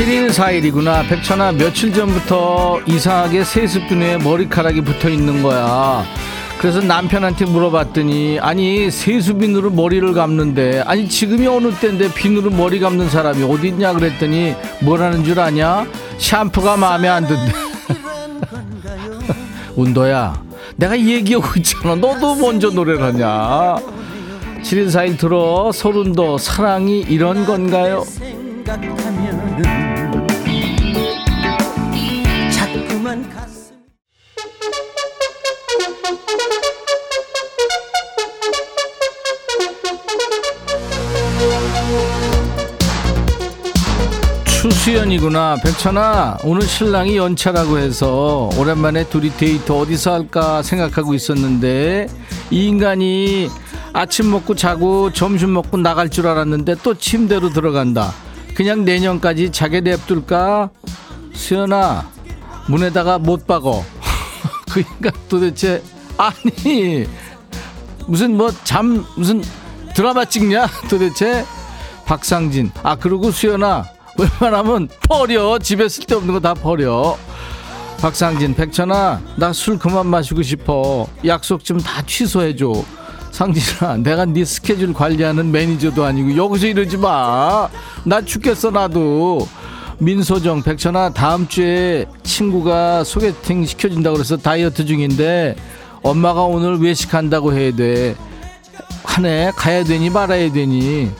7일 4일이구나. 백천아, 며칠 전부터 이상하게 세습균에 머리카락이 붙어 있는 거야. 그래서 남편한테 물어봤더니, 아니, 세수비누로 머리를 감는데, 아니, 지금이 어느 때인데 비누로 머리 감는 사람이 어디 있냐 그랬더니, 뭐라는 줄 아냐? 샴푸가 마음에 안 든대. 운도야, 내가 얘기하고 있잖아. 너도 먼저 노래를 하냐? 7일 4일 들어, 소른도 사랑이 이런 건가요? 수연이구나. 백천아, 오늘 신랑이 연차라고 해서 오랜만에 둘이 데이트 어디서 할까 생각하고 있었는데 이 인간이 아침 먹고 자고 점심 먹고 나갈 줄 알았는데 또 침대로 들어간다. 그냥 내년까지 자게 냅둘까? 수연아, 문에다가 못 박어. 그 인간 도대체 아니 무슨 뭐 잠 무슨 드라마 찍냐 도대체 박상진 아 그리고 수연아 웬만하면 버려. 집에 쓸데없는 거 다 버려. 박상진 백천아 나 술 그만 마시고 싶어. 약속 좀 다 취소해줘. 상진아 내가 네 스케줄 관리하는 매니저도 아니고 여기서 이러지 마나 죽겠어 나도. 민소정 백천아 다음 주에 친구가 소개팅 시켜준다고 그래서 다이어트 중인데 엄마가 오늘 외식한다고 해야 돼. 하네 가야 되니 말아야 되니.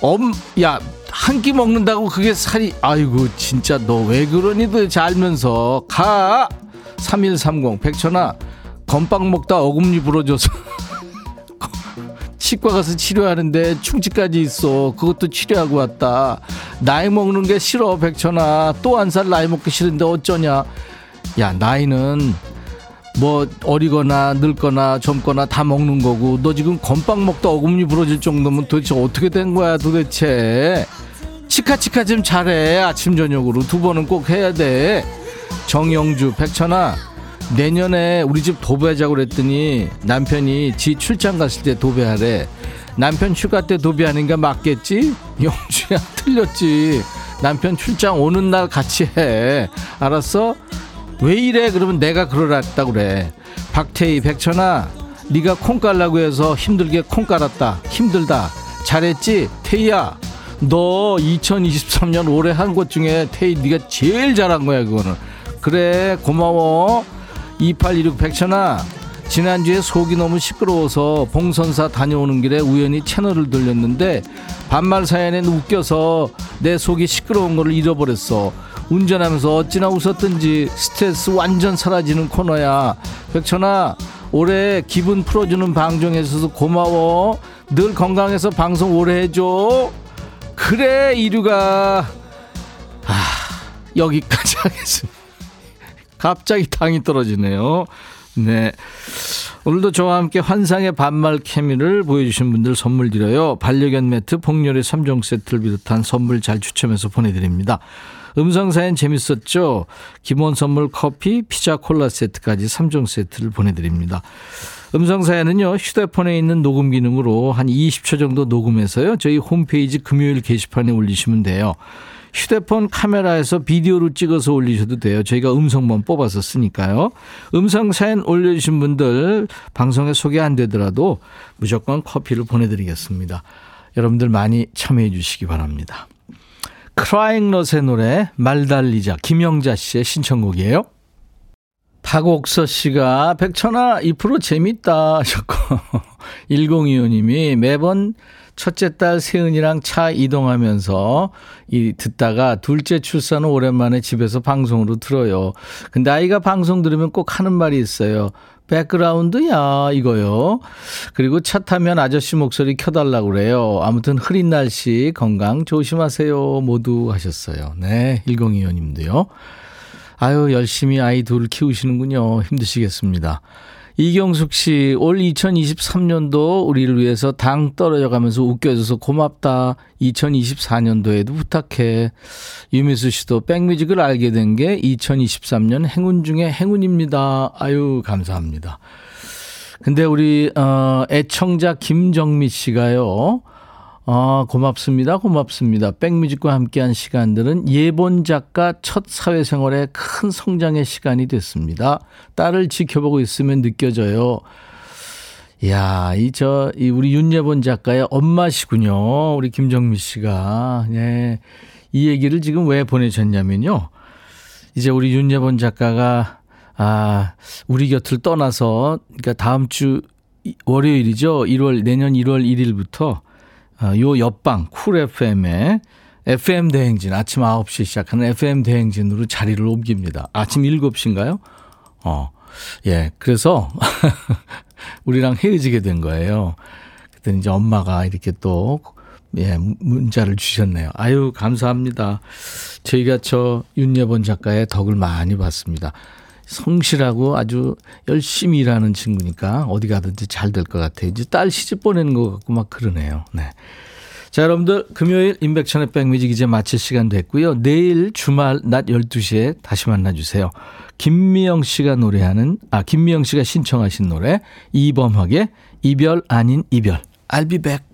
엄 야 한 끼 먹는다고 그게 살이 아이고 진짜 너 왜 그러니? 도대체 알면서 가. 3130 백천아 건빵 먹다 어금니 부러져서 치과 가서 치료하는데 충치까지 있어. 그것도 치료하고 왔다. 나이 먹는 게 싫어 백천아. 또 한 살 나이 먹기 싫은데 어쩌냐? 야 나이는 뭐 어리거나 늙거나 젊거나 다 먹는 거고 너 지금 건빵 먹다 어금니 부러질 정도면 도대체 어떻게 된 거야 도대체? 치카치카 좀 잘해. 아침 저녁으로 두 번은 꼭 해야 돼. 정영주 백천아 내년에 우리 집 도배하자고 그랬더니 남편이 지 출장 갔을 때 도배하래. 남편 휴가 때 도배하는 게 맞겠지? 영주야 틀렸지. 남편 출장 오는 날 같이 해. 알았어? 왜 이래? 그러면 내가 그러랬다 그래. 박태희 백천아 네가 콩 깔라고 해서 힘들게 콩 깔았다. 힘들다. 잘했지? 태희야 너 2023년 올해 한 것 중에 태희 네가 제일 잘한 거야 그거는. 그래 고마워. 2816 백천아 지난주에 속이 너무 시끄러워서 봉선사 다녀오는 길에 우연히 채널을 돌렸는데 반말 사연엔 웃겨서 내 속이 시끄러운 거를 잃어버렸어 운전하면서 어찌나 웃었든지 스트레스 완전 사라지는 코너야 백천아 올해 기분 풀어주는 방송에서도 고마워 늘 건강해서 방송 오래 해줘 그래 이류가 아 여기까지 하겠습니다 갑자기 당이 떨어지네요 네. 오늘도 저와 함께 환상의 반말 케미를 보여주신 분들 선물 드려요. 반려견 매트, 복렬의 3종 세트를 비롯한 선물 잘 추첨해서 보내드립니다. 음성사연 재밌었죠? 기본 선물 커피, 피자, 콜라 세트까지 3종 세트를 보내드립니다. 음성사연은요, 휴대폰에 있는 녹음 기능으로 한 20초 정도 녹음해서요, 저희 홈페이지 금요일 게시판에 올리시면 돼요. 휴대폰 카메라에서 비디오로 찍어서 올리셔도 돼요. 저희가 음성만 뽑아서 쓰니까요. 음성 사연 올려주신 분들 방송에 소개 안 되더라도 무조건 커피를 보내드리겠습니다. 여러분들 많이 참여해 주시기 바랍니다. 크라잉넛의 노래 말달리자 김영자 씨의 신청곡이에요. 박옥서 씨가 백천아 이 프로 재밌다 하셨고 1025님이 매번 첫째 딸 세은이랑 차 이동하면서 이 듣다가 둘째 출산 후 오랜만에 집에서 방송으로 들어요. 근데 아이가 방송 들으면 꼭 하는 말이 있어요. 백그라운드야 이거요. 그리고 차 타면 아저씨 목소리 켜달라고 그래요. 아무튼 흐린 날씨 건강 조심하세요 모두 하셨어요. 네 1025님도요. 아유 열심히 아이 둘 키우시는군요. 힘드시겠습니다. 이경숙 씨, 올 2023년도 우리를 위해서 당 떨어져 가면서 웃겨줘서 고맙다. 2024년도에도 부탁해. 유미수 씨도 백뮤직을 알게 된 게 2023년 행운 중에 행운입니다. 아유, 감사합니다. 근데 우리, 어, 애청자 김정미 씨가요, 아, 고맙습니다. 고맙습니다. 백뮤직과 함께한 시간들은 예본 작가 첫 사회생활에 큰 성장의 시간이 됐습니다. 딸을 지켜보고 있으면 느껴져요. 야, 이, 저, 이, 우리 윤예본 작가의 엄마시군요. 우리 김정미 씨가. 예. 이 얘기를 지금 왜 보내셨냐면요. 이제 우리 윤예본 작가가, 아, 우리 곁을 떠나서, 그러니까 다음 주 월요일이죠. 1월, 내년 1월 1일부터, 아, 요 옆방, 쿨 FM에 FM 대행진, 아침 9시 시작하는 FM 대행진으로 자리를 옮깁니다. 아침 7시인가요? 어. 예, 그래서 우리랑 헤어지게 된 거예요. 그때 이제 엄마가 이렇게 또 예, 문자를 주셨네요. 아유, 감사합니다. 저희가 저 윤여본 작가의 덕을 많이 봤습니다. 성실하고 아주 열심히 일하는 친구니까 어디 가든지 잘 될 것 같아요. 이제 딸 시집 보내는 것 같고 막 그러네요. 네. 자, 여러분들 금요일 인백천의 백뮤직 이제 마칠 시간 됐고요. 내일 주말 낮 12시에 다시 만나 주세요. 김미영 씨가 노래하는, 아, 김미영 씨가 신청하신 노래, 이범학의 이별 아닌 이별. I'll be back.